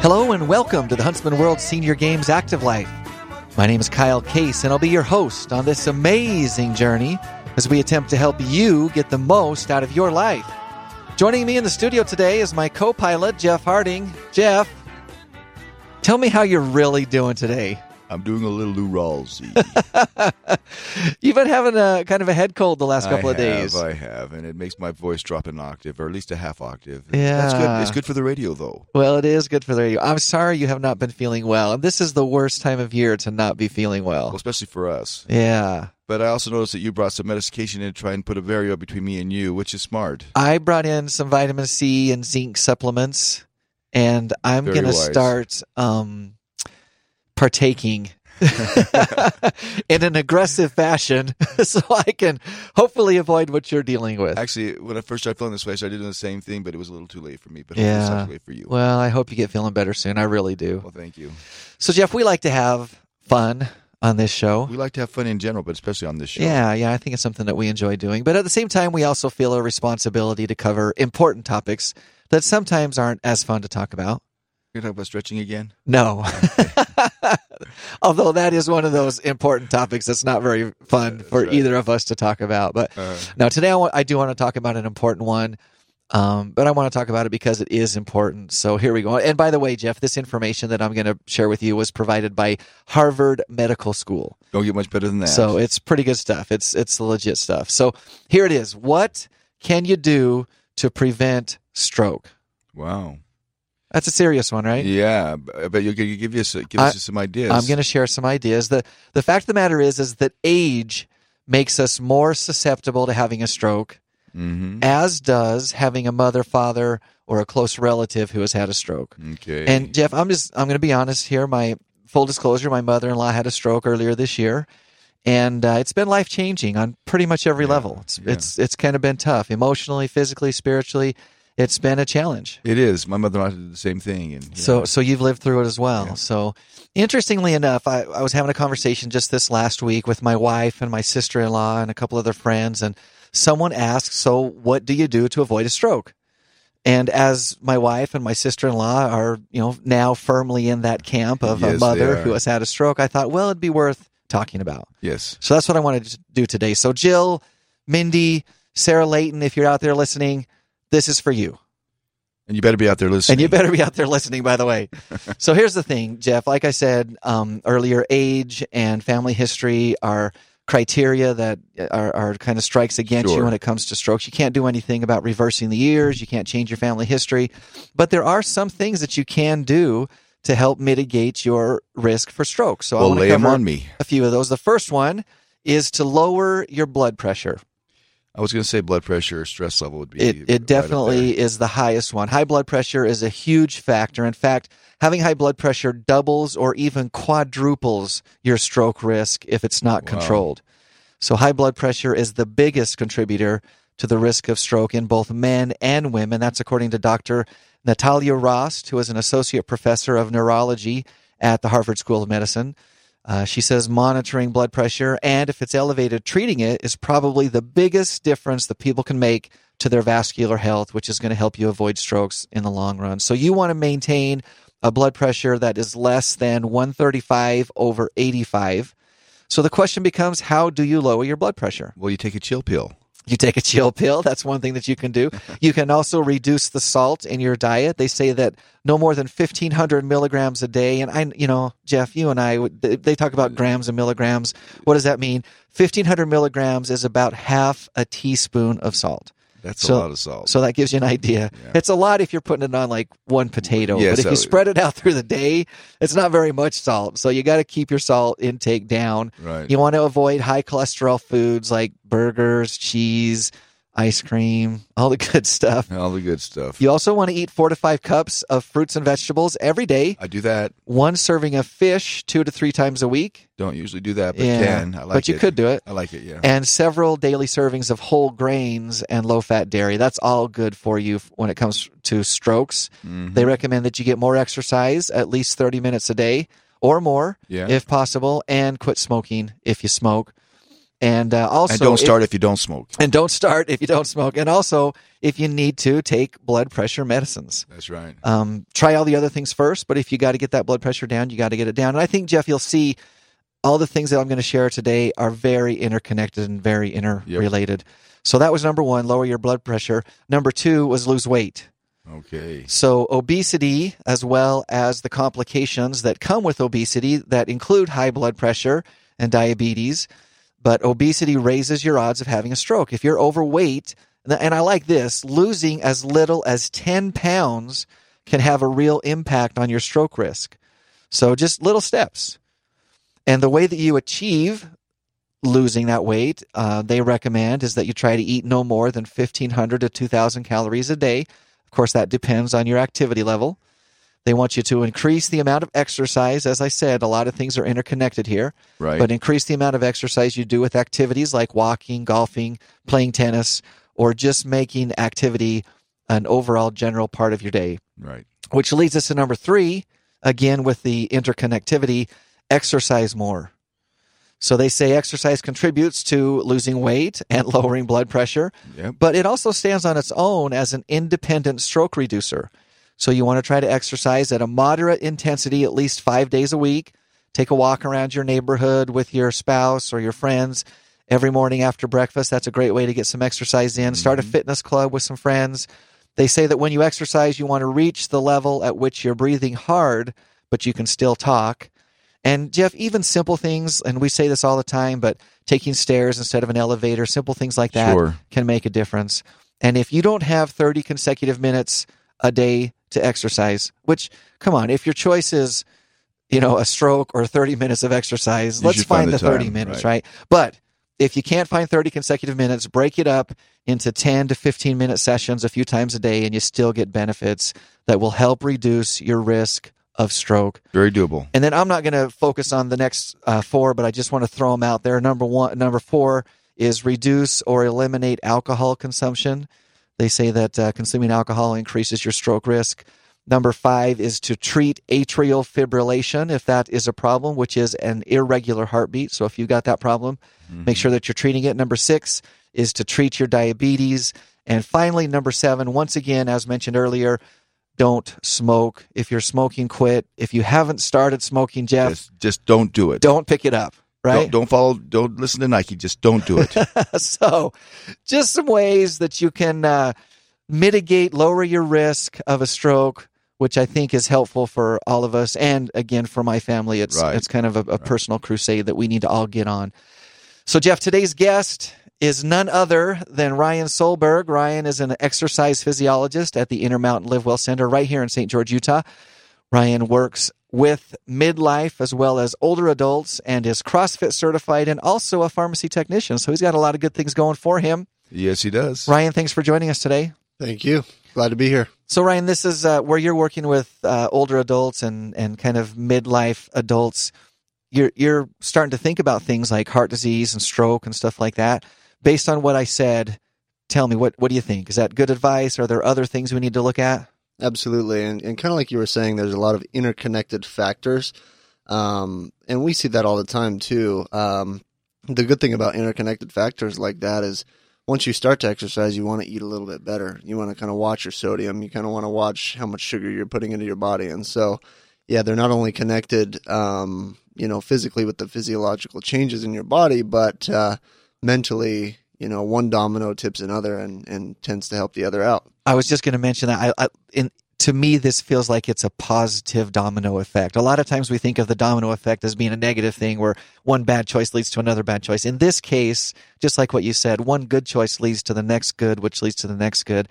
Hello and welcome to the Huntsman World Senior Games Active Life. My name is Kyle Case, and I'll be your host on this amazing journey as we attempt to help you get the most out of your life. Joining me in the studio today is my co pilot, Jeff Harding. Jeff, tell me how you're really doing today. I'm doing a little Lou Rawlsy. You've been having a kind of a head cold the last couple I of days. Have, I have, and it makes my voice drop an octave, or at least a half octave. Yeah. That's good. It's good for the radio, though. Well, it is good for the radio. I'm sorry you have not been feeling well. And this is the worst time of year to not be feeling well. Well, especially for us. Yeah. But I also noticed that you brought some medication in to try and put a barrier between me and you, which is smart. I brought in some vitamin C and zinc supplements, and I'm going to start um, partaking in an aggressive fashion so I can hopefully avoid what you're dealing with. Actually, when I first started feeling this way, I started doing the same thing, but it was a little too late for me. But hopefully it's not Yeah. too late for you. Well, I hope you get feeling better soon. I really do. Well, thank you. So, Jeff, we like to have fun on this show. We like to have fun in general, but especially on this show. Yeah, yeah, I think it's something that we enjoy doing. But at the same time, we also feel a responsibility to cover important topics that sometimes aren't as fun to talk about. You're talking about stretching again? No. Although that is one of those important topics that's not very fun for right. either of us to talk about. But Uh, now today I, want, I do want to talk about an important one. Um, but I want to talk about it because it is important. So here we go. And by the way, Jeff, this information that I'm going to share with you was provided by Harvard Medical School. don't get much better than that. So it's pretty good stuff. It's it's legit stuff. So here it is. What can you do to prevent stroke? wow. That's a serious one, right? Yeah, but you'll give, give us give I- us some ideas. I'm going to share some ideas. The the fact of the matter is is that age makes us more susceptible to having a stroke, hmm as does having a mother, father, or a close relative who has had a stroke. Okay. And Jeff, I'm just I'm going to be honest here. My full disclosure, my mother-in-law had a stroke earlier this year, and uh, it's been life changing on pretty much every Yeah, level. It's yeah. it's it's kind of been tough emotionally, physically, spiritually. It's been a challenge. it is. My mother-in-law did the same thing, and yeah. So so you've lived through it as well. Yeah. So interestingly enough, I, I was having a conversation just this last week with my wife and my sister-in-law and a couple other friends, and someone asked, "So what do you do to avoid a stroke?" And as my wife and my sister-in-law are, you know, now firmly in that camp of Yes, a mother who has had a stroke, I thought, well, it'd be worth talking about. yes, So that's what I wanted to do today. So Jill, Mindy, Sarah Layton, if you're out there listening, this is for you. and you better be out there listening. And you better be out there listening, by the way. so here's the thing, Jeff. Like I said um, earlier, age and family history are criteria that are, are kind of strikes against you when it comes to strokes. You can't do anything about reversing the years. You can't change your family history. But there are some things that you can do to help mitigate your risk for stroke. So I well, want lay to them cover on me. a few of those. The first one is to lower your blood pressure. I was going to say blood pressure or stress level would be. It, right it up definitely is the highest one. High blood pressure is a huge factor. In fact, having high blood pressure doubles or even quadruples your stroke risk if it's not Wow. controlled. So, high blood pressure is the biggest contributor to the risk of stroke in both men and women. That's according to Dr. Natalia Rost, who is an associate professor of neurology at the Harvard School of Medicine. Uh, she says monitoring blood pressure and if it's elevated, treating it is probably the biggest difference that people can make to their vascular health, which is going to help you avoid strokes in the long run. So you want to maintain a blood pressure that is less than 135 over 85. So the question becomes, how do you lower your blood pressure? Well, you take a chill pill. You take a chill pill. That's one thing that you can do. You can also reduce the salt in your diet. They say that no more than 1500 milligrams a day. And I, you know, Jeff, you and I, they talk about grams and milligrams. What does that mean? 1500 milligrams is about half a teaspoon of salt. That's So- a lot of salt. So that gives you an idea. Yeah. It's a lot if you're putting it on like one potato, Yeah, but if you spread it out through the day, it's not very much salt. So you got to keep your salt intake down. right. You want to avoid high cholesterol foods like burgers, cheese, ice cream, all the good stuff. All the good stuff. You also want to eat four to five cups of fruits and vegetables every day, I do that. one serving of fish two to three times a week. Don't usually do that, but yeah, can. I like but you it. could do it. I like it. Yeah. And several daily servings of whole grains and low fat dairy. That's all good for you when it comes to strokes. Mhm. They recommend that you get more exercise, at least 30 minutes a day or more, Yeah. if possible, and quit smoking if you smoke. And uh, also, and don't start if you don't smoke. and don't start if you don't smoke. And also, if you need to, take blood pressure medicines. That's right. Um, try all the other things first, but if you got to get that blood pressure down, you got to get it down. And I think, Jeff, you'll see all the things that I'm going to share today are very interconnected and very interrelated. So that was number one, lower your blood pressure. Number two was lose weight. Okay. So, obesity, as well as the complications that come with obesity that include high blood pressure and diabetes. But obesity raises your odds of having a stroke. If you're overweight, and I like this, losing as little as 10 pounds can have a real impact on your stroke risk. So, just little steps. And the way that you achieve losing that weight, uh, they recommend is that you try to eat no more than 1,500 to 2,000 calories a day. Of course, that depends on your activity level. They want you to increase the amount of exercise. As I said, a lot of things are interconnected here. Right. But increase the amount of exercise you do with activities like walking, golfing, playing tennis, or just making activity an overall general part of your day. right. Which leads us to number three, again with the interconnectivity, exercise more. So they say exercise contributes to losing weight and lowering blood pressure, Yep. but it also stands on its own as an independent stroke reducer. So you want to try to exercise at a moderate intensity at least five days a week. Take a walk around your neighborhood with your spouse or your friends every morning after breakfast. That's a great way to get some exercise in. Start a mm-hmm. fitness club with some friends. They say that when you exercise, you want to reach the level at which you're breathing hard, but you can still talk. And Jeff, even simple things, and we say this all the time, but taking stairs instead of an elevator, simple things like that Sure. can make a difference. And if you don't have 30 consecutive minutes a day to exercise, which, come on, if your choice is, you know, a stroke or 30 minutes of exercise, You let's find, find the the 30 time, minutes, right. right? But if you can't find 30 consecutive minutes, break it up into 10 to 15 minute sessions a few times a day, and you still get benefits that will help reduce your risk of stroke. Very doable. And then I'm not going to focus on the next uh, four, but I just want to throw them out there. Number one, number four is reduce or eliminate alcohol consumption. They say that uh, consuming alcohol increases your stroke risk. Number five is to treat atrial fibrillation if that is a problem, which is an irregular heartbeat. So if you've got that problem, make sure that you're treating it. Number six is to treat your diabetes. And finally, number seven, once again, as mentioned earlier, don't smoke. If you're smoking, quit. If you haven't started smoking, Jeff, Just, just don't do it. don't pick it up. Right? Don't, don't follow. Don't listen to Nike. Just don't do it. so, just some ways that you can uh, mitigate, lower your risk of a stroke, which I think is helpful for all of us. And again, for my family, it's Right. it's kind of a, a personal crusade that we need to all get on. So, Jeff, today's guest is none other than Ryan Solberg. Ryan is an exercise physiologist at the Intermountain Live Well Center right here in St. George, Utah. Ryan works with midlife as well as older adults and is CrossFit certified and also a pharmacy technician. So he's got a lot of good things going for him. yes, he does. Ryan, thanks for joining us today. Thank you. Glad to be here. So Ryan, this is uh, where you're working with uh, older adults and and kind of midlife adults. You're you're starting to think about things like heart disease and stroke and stuff like that. Based on what I said, tell me what what do you think? Is that good advice? Are there other things we need to look at? Absolutely. And, and kind of like you were saying, there's a lot of interconnected factors. Um, and we see that all the time too. Um, the good thing about interconnected factors like that is once you start to exercise, you want to eat a little bit better. You want to kind of watch your sodium. You kind of want to watch how much sugar you're putting into your body. And so, yeah, they're not only connected, um, you know, physically with the physiological changes in your body, but uh, mentally, you know, one domino tips another and, and tends to help the other out. I was just going to mention that. I, I in to me, this feels like it's a positive domino effect. A lot of times we think of the domino effect as being a negative thing where one bad choice leads to another bad choice. In this case, just like what you said, one good choice leads to the next good, which leads to the next good.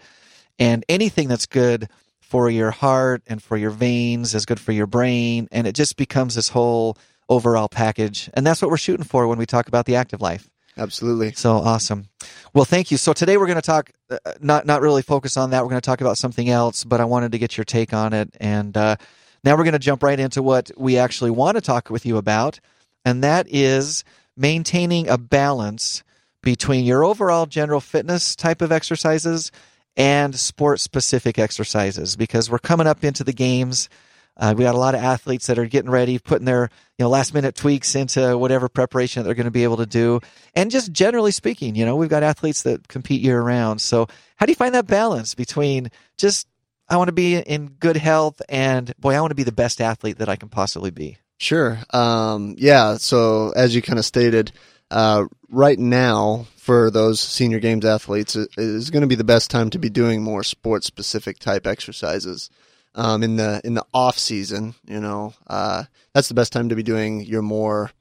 And anything that's good for your heart and for your veins is good for your brain. And it just becomes this whole overall package. And that's what we're shooting for when we talk about the active life. Absolutely. So awesome. Well, thank you. So today we're going to talk, uh, not not really focus on that. We're going to talk about something else, but I wanted to get your take on it. And uh, now we're going to jump right into what we actually want to talk with you about, and that is maintaining a balance between your overall general fitness type of exercises and sport specific exercises because we're coming up into the games. Uh, we got a lot of athletes that are getting ready, putting their you know last minute tweaks into whatever preparation that they're going to be able to do. And just generally speaking, you know, we've got athletes that compete year round. So how do you find that balance between just I want to be in good health and boy, I want to be the best athlete that I can possibly be. Sure. Um, yeah. So as you kind of stated, uh, right now for those senior games athletes is going to be the best time to be doing more sports specific type exercises. Um, in the in the off season, you know, uh, that's the best time to be doing your more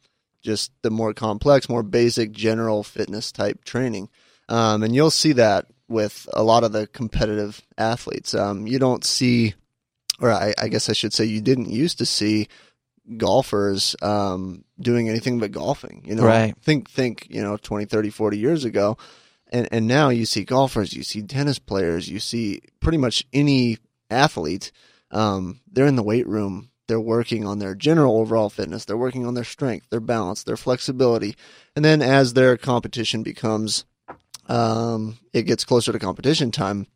just the more complex, more basic general fitness type training. Um, and you'll see that with a lot of the competitive athletes. Um, you don't see, or I, I, guess I should say, you didn't used to see golfers um, doing anything but golfing. You know, right. think think you know 20, 30, 40 years ago, and and now you see golfers, you see tennis players, you see pretty much any athlete. Um, they're in the weight room. They're working on their general overall fitness. They're working on their strength, their balance, their flexibility, and then as their competition becomes, um, it gets closer to competition time,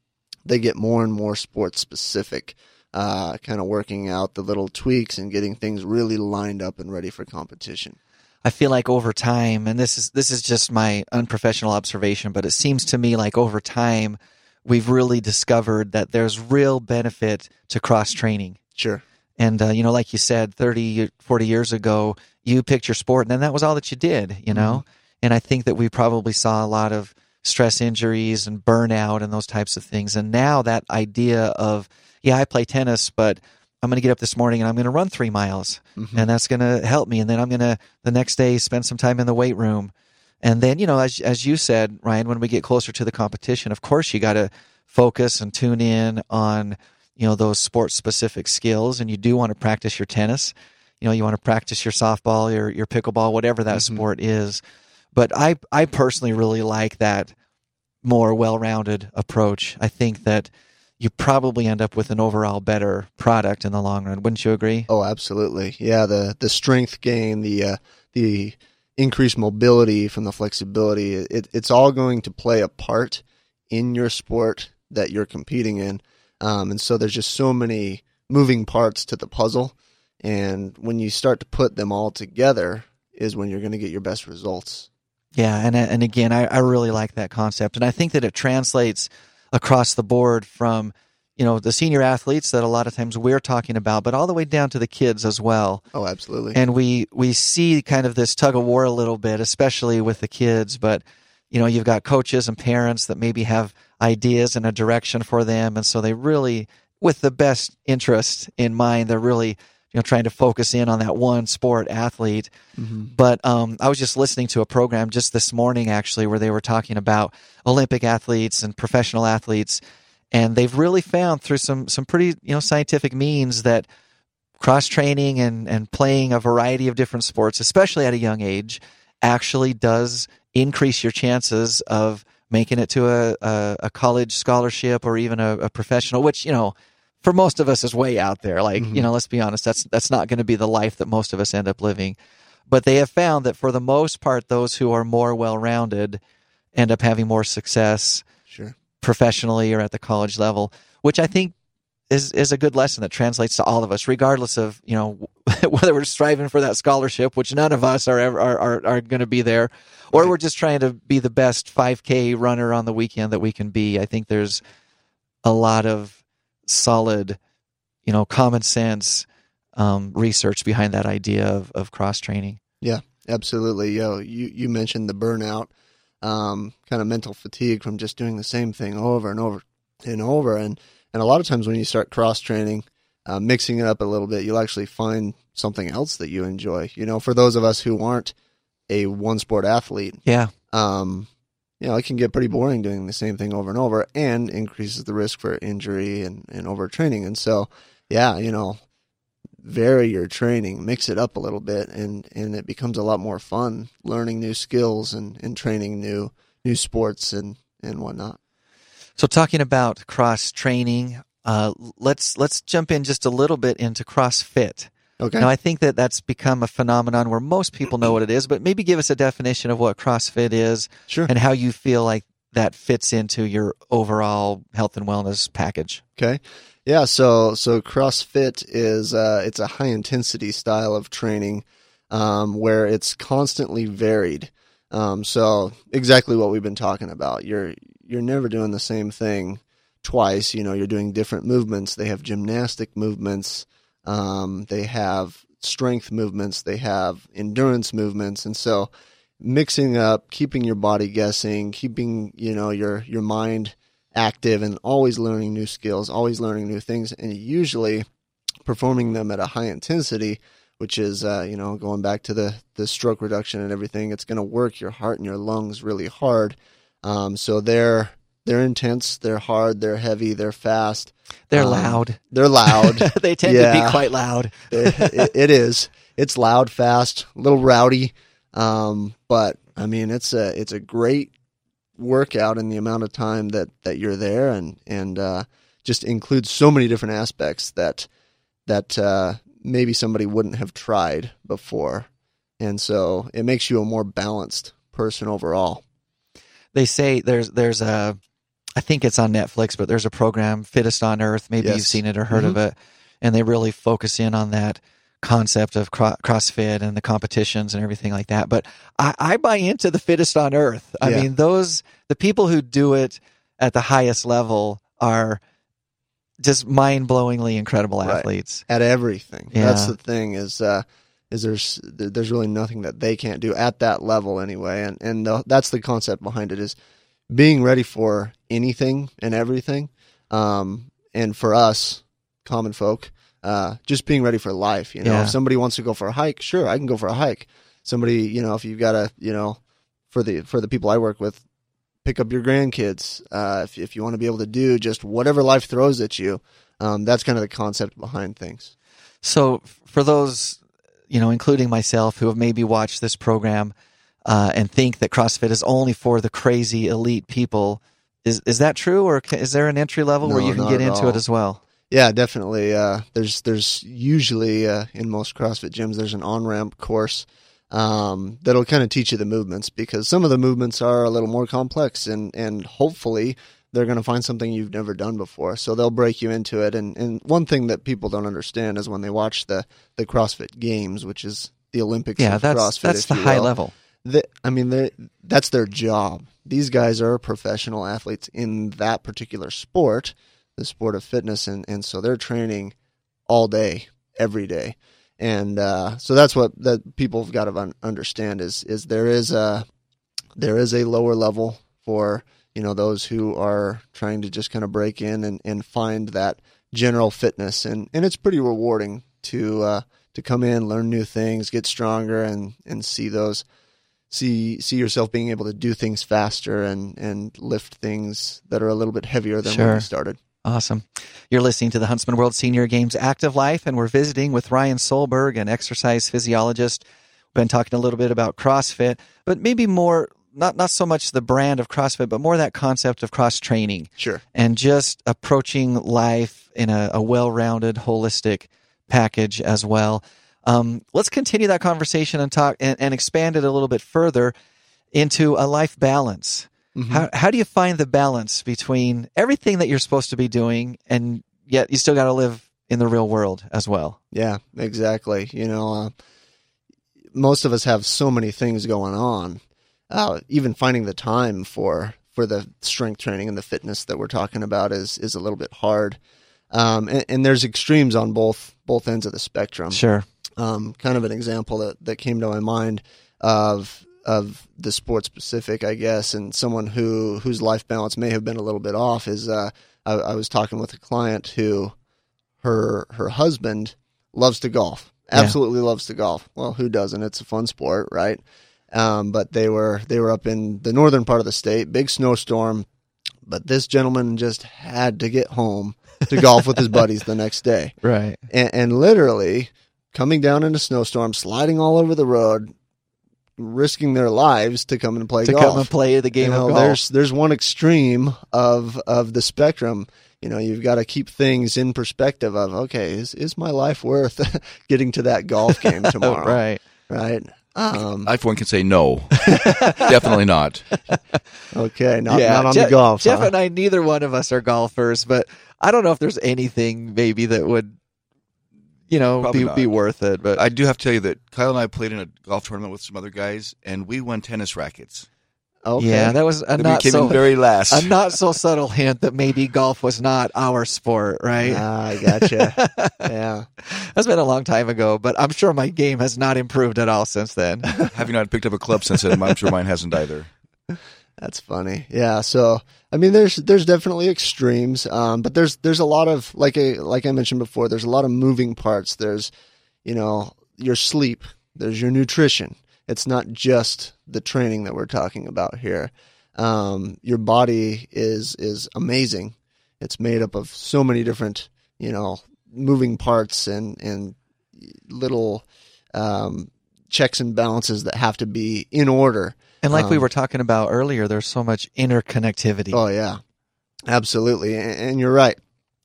they get more and more sports specific uh, kind of working out the little tweaks and getting things really lined up and ready for competition. I feel like over time, and this is this is just my unprofessional observation, but it seems to me like over time we've really discovered that there's real benefit to cross training. Sure. And uh, you know, like you said, 30, 40 years ago, you picked your sport, and then that was all that you did. You know, mm-hmm. and I think that we probably saw a lot of stress injuries and burnout and those types of things. And now that idea of yeah, I play tennis, but I'm going to get up this morning and I'm going to run three miles, mm-hmm. and that's going to help me. And then I'm going to the next day spend some time in the weight room, and then you know, as as you said, Ryan, when we get closer to the competition, of course, you got to focus and tune in on you know those sports specific skills, and you do want to practice your tennis. You know, you want to practice your softball, your your pickleball, whatever that mm-hmm. sport is. But I I personally really like that more well rounded approach. I think that you probably end up with an overall better product in the long run. Wouldn't you agree? Oh, absolutely. Yeah, the the strength gain, the uh, the increased mobility from the flexibility, it, it's all going to play a part in your sport that you're competing in. Um, and so there's just so many moving parts to the puzzle. And when you start to put them all together, is when you're going to get your best results. Yeah, and and again, I, I really like that concept, and I think that it translates across the board from you know the senior athletes that a lot of times we're talking about but all the way down to the kids as well. Oh absolutely. And we we see kind of this tug of war a little bit especially with the kids but you know you've got coaches and parents that maybe have ideas and a direction for them. And so they really with the best interest in mind they're really you know trying to focus in on that one sport athlete. Mm-hmm. but um, i was just listening to a program just this morning actually where they were talking about olympic athletes and professional athletes and they've really found through some some pretty you know scientific means that cross training and and playing a variety of different sports especially at a young age actually does increase your chances of making it to a, a, a college scholarship or even a, a professional which you know for most of us is way out there. Like, mm-hmm. you know, let's be honest, that's that's not going to be the life that most of us end up living. But they have found that for the most part, those who are more well rounded end up having more success. Professionally or at the college level, which I think is is a good lesson that translates to all of us, regardless of you know whether we're striving for that scholarship, which none of us are ever are are, are going to be there, or right. we're just trying to be the best 5K runner on the weekend that we can be. I think there's a lot of solid, you know, common sense um, research behind that idea of, of cross training. Yeah, absolutely. Yo, you you mentioned the burnout, um, kind of mental fatigue from just doing the same thing over and over and over, and and a lot of times when you start cross training, uh, mixing it up a little bit, you'll actually find something else that you enjoy. You know, for those of us who aren't a one sport athlete, yeah, um, you know, it can get pretty boring doing the same thing over and over and increases the risk for injury and, and overtraining. And so, yeah, you know, vary your training, mix it up a little bit and, and it becomes a lot more fun learning new skills and, and training new, new sports and, and whatnot. So talking about cross training, uh, let's, let's jump in just a little bit into CrossFit. Okay. Now, I think that that's become a phenomenon where most people know what it is, but maybe give us a definition of what CrossFit is sure. and how you feel like that fits into your overall health and wellness package. Okay. Yeah, so so CrossFit is uh, it's a high intensity style of training um, where it's constantly varied. Um, so exactly what we've been talking about. You're you're never doing the same thing twice. You know, you're doing different movements. They have gymnastic movements. Um, they have strength movements. They have endurance movements, and so mixing up, keeping your body guessing, keeping you know your your mind active, and always learning new skills, always learning new things, and usually performing them at a high intensity, which is uh, you know going back to the the stroke reduction and everything. It's going to work your heart and your lungs really hard. Um, so they're they're intense, they're hard, they're heavy, they're fast, They're Um, loud. they're loud. they tend to be quite loud. it, it- it is. It's loud, fast, a little rowdy, um, but I mean, it's a it's a great workout in the amount of time that that you're there, and and uh, just includes so many different aspects that that uh, maybe somebody wouldn't have tried before, and so it makes you a more balanced person overall. They say there's there's a I think it's on Netflix, but there's a program, Fittest on Earth. Maybe Yes. you've seen it or heard of it, and they really focus in on that concept of cro- CrossFit and the competitions and everything like that. But I, I buy into the fittest on earth. I Yeah. mean, those the people who do it at the highest level are just mind blowingly incredible Right. athletes. at everything. That's the thing is uh, is there's there's really nothing that they can't do at that level anyway, and and the, that's the concept behind it is being ready for anything and everything, um, and for us common folk, uh, just being ready for life. You know, Yeah. if somebody wants to go for a hike, sure, I can go for a hike. Somebody, you know, if you've got a, you know, for the for the people I work with, pick up your grandkids. Uh, if if you want to be able to do just whatever life throws at you, um, that's kind of the concept behind things. So for those, you know, including myself, who have maybe watched this program uh, and think that CrossFit is only for the crazy elite people, is is that true, or is there an entry level where you can get into all. it as well? Yeah, definitely. Uh, there's there's usually uh, in most CrossFit gyms there's an on ramp course um, that'll kind of teach you the movements because some of the movements are a little more complex and and hopefully they're going to find something you've never done before. So they'll break you into it. And and one thing that people don't understand is when they watch the the CrossFit Games, which is the Olympics Yeah, of that's CrossFit. that's the high will level. I mean, that's their job. These guys are professional athletes in that particular sport, the sport of fitness, and and so they're training all day, every day, and uh, so that's what that people have got to un- understand is is there is a there is a lower level for you know those who are trying to just kind of break in and, and find that general fitness. And and it's pretty rewarding to uh, to come in learn new things get stronger and and see those see see yourself being able to do things faster and and lift things that are a little bit heavier than when you started Awesome. You're listening to the Huntsman World Senior Games Active Life, and we're visiting with Ryan Solberg, an exercise physiologist. We've been talking a little bit about CrossFit, but maybe more, not, not so much the brand of CrossFit, but more that concept of cross training sure and just approaching life in a, a well rounded, holistic package as well. Um, let's continue that conversation and talk and, and expand it a little bit further into a life balance. Mm-hmm. How how do you find the balance between everything that you're supposed to be doing and yet you still got to live in the real world as well? Yeah, exactly. You know, uh, most of us have so many things going on. Uh, even finding the time for for the strength training and the fitness that we're talking about is is a little bit hard. Um, and, and there's extremes on both both ends of the spectrum. Sure. Um, kind of an example that, that came to my mind of of the sport specific, I guess, and someone who whose life balance may have been a little bit off is uh, I, I was talking with a client who her her husband loves to golf, Yeah. absolutely loves to golf. Well, who doesn't? It's a fun sport, right? Um, but they were they were up in the northern part of the state, big snowstorm. But this gentleman just had to get home to golf with his buddies the next day Right. and, and literally coming down in a snowstorm, sliding all over the road, risking their lives to come and play To golf. come and play the game you know, of golf. there's there's one extreme of of the spectrum. You know, you've got to keep things in perspective. Of okay, is is my life worth getting to that golf game tomorrow? right. right. Um, I, for one, can say no. Definitely not. okay, not, not on Je- the golf. Jeff huh? and I, neither one of us are golfers, but I don't know if there's anything maybe that would, you know, Probably be, not. be worth it. But I do have to tell you that Kyle and I played in a golf tournament with some other guys, and we won tennis rackets. okay. yeah, that was a And not we so very last. a not so subtle hint that maybe golf was not our sport, right? Ah, I gotcha. yeah. That's been a long time ago, but I'm sure my game has not improved at all since then. Have you not picked up a club since then, I'm sure mine hasn't either. That's funny. Yeah. So I mean, there's there's definitely extremes, um, but there's there's a lot of like I like I mentioned before. There's a lot of moving parts. There's you know your sleep. There's your nutrition. It's not just the training that we're talking about here. Um, your body is is amazing. It's made up of so many different you know moving parts and and little um, checks and balances that have to be in order. And like we Um, were talking about earlier, there's so much interconnectivity. Oh yeah, absolutely. And, and you're right.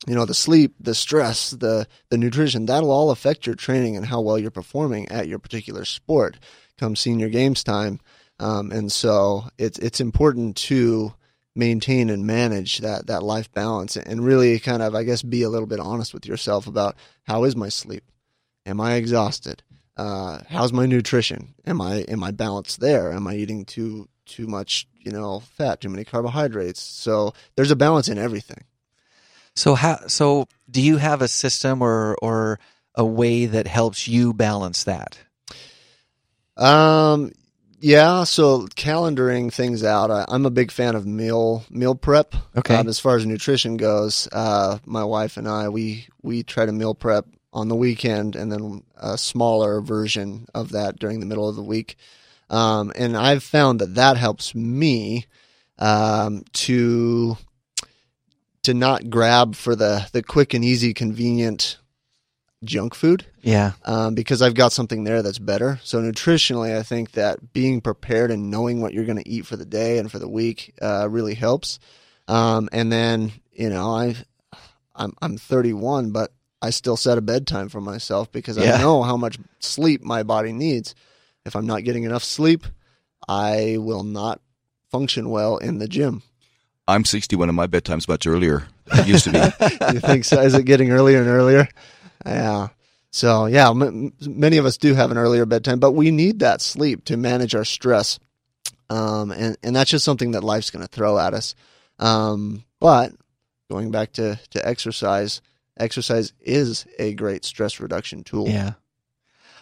You know, the sleep, the stress, the the nutrition, that'll all affect your training and how well you're performing at your particular sport come senior games time. Um, and so it's it's important to maintain and manage that that life balance and really kind of I guess be a little bit honest with yourself about how is my sleep? Am I exhausted? Uh, how's my nutrition? Am I am I balanced there? Am I eating too too much, you know, fat, too many carbohydrates? So there's a balance in everything. So how so do you have a system or or a way that helps you balance that? Um, yeah. So calendaring things out. I, I'm a big fan of meal meal prep. Okay. Um, as far as nutrition goes, uh, my wife and I we we try to meal prep on the weekend and then a smaller version of that during the middle of the week. Um, and I've found that that helps me um, to to not grab for the the quick and easy, convenient junk food Yeah. um, because I've got something there that's better. So nutritionally, I think that being prepared and knowing what you're going to eat for the day and for the week uh, really helps. Um, and then you know I I'm I'm 31, but I still set a bedtime for myself because Yeah. I know how much sleep my body needs. If I'm not getting enough sleep, I will not function well in the gym. I'm 61 and my bedtime's much earlier than it used to be. you think so? Is it getting earlier and earlier? Yeah. So yeah, m- many of us do have an earlier bedtime, but we need that sleep to manage our stress, um, and and that's just something that life's going to throw at us. Um, but going back to to exercise, exercise is a great stress reduction tool. Yeah.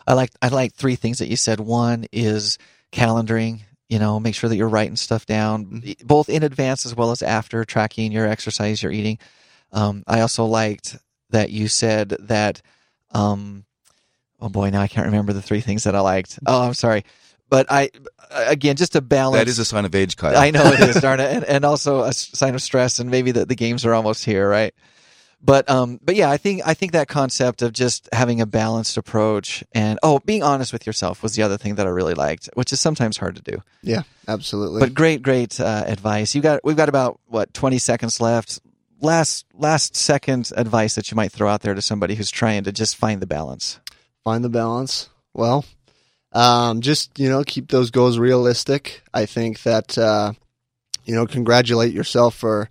I like I like three things that you said. One is calendaring, you know, make sure that you're writing stuff down Mm-hmm. both in advance as well as after tracking your exercise, your eating. Um, I also liked that you said that um oh boy, now I can't remember the three things that I liked. Oh, I'm sorry. But I again just to balance That is a sign of age, Kyle. I know it is, darn it, and, and also a sign of stress, and maybe the, the games are almost here, right? But um, but yeah, I think I think that concept of just having a balanced approach and oh, being honest with yourself was the other thing that I really liked, which is sometimes hard to do. Yeah, absolutely. But great, great uh, advice. You got we've got about what twenty seconds left. Last last second advice that you might throw out there to somebody who's trying to just find the balance. find the balance. Well, um, just you know, keep those goals realistic. I think that uh, you know, congratulate yourself for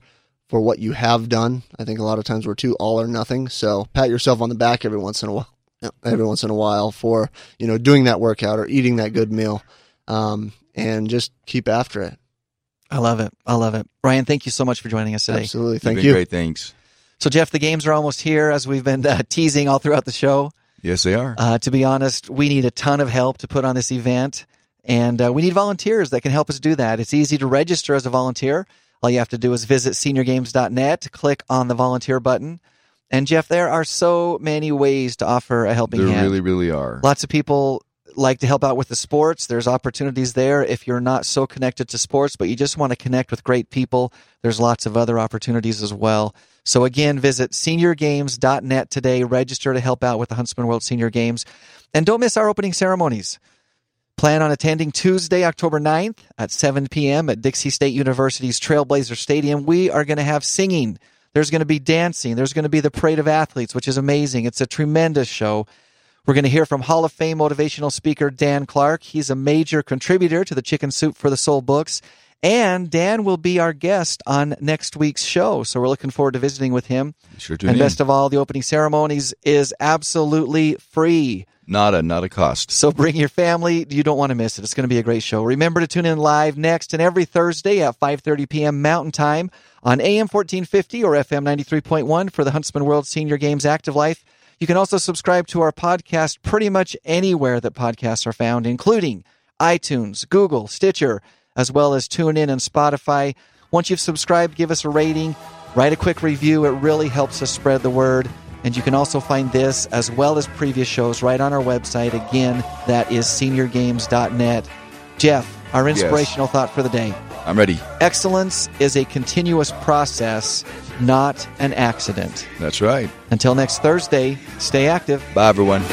for what you have done. I think a lot of times we're too all or nothing. So pat yourself on the back every once in a while. Every once in a while for you know doing that workout or eating that good meal, um, and just keep after it. I love it. I love it. Ryan, thank you so much for joining us today. Absolutely, You've thank been you. Great, thanks. So, Jeff, the games are almost here, as we've been uh, teasing all throughout the show. Yes, they are. Uh, to be honest, we need a ton of help to put on this event, and uh, we need volunteers that can help us do that. It's easy to register as a volunteer. All you have to do is visit seniorgames.net, click on the volunteer button. And, Jeff, there are so many ways to offer a helping There hand. really, really are. Lots of people like to help out with the sports. There's opportunities there. If you're not so connected to sports, but you just want to connect with great people, there's lots of other opportunities as well. So again, visit seniorgames.net today. Register to help out with the Huntsman World Senior Games. And don't miss our opening ceremonies. Plan on attending Tuesday, October 9th at 7 p.m. at Dixie State University's Trailblazer Stadium. We are going to have singing. There's going to be dancing. There's going to be the parade of athletes, which is amazing. It's a tremendous show. We're going to hear from Hall of Fame motivational speaker Dan Clark. He's a major contributor to the Chicken Soup for the Soul books. And Dan will be our guest on next week's show. So we're looking forward to visiting with him. Sure tune and in. best of all, the opening ceremonies is absolutely free. Not a not a cost. So bring your family. You don't want to miss it. It's going to be a great show. Remember to tune in live next and every Thursday at 5:30 p.m. Mountain Time on AM 1450 or FM 93.1 for the Huntsman World Senior Games Active Life. You can also subscribe to our podcast pretty much anywhere that podcasts are found, including iTunes, Google, Stitcher, as well as TuneIn and Spotify. Once you've subscribed, give us a rating, write a quick review. It really helps us spread the word. And you can also find this as well as previous shows right on our website. Again, that is seniorgames.net. Jeff, our inspirational thought for the day. I'm ready. Excellence is a continuous process, not an accident. That's right. Until next Thursday, stay active. Bye, everyone.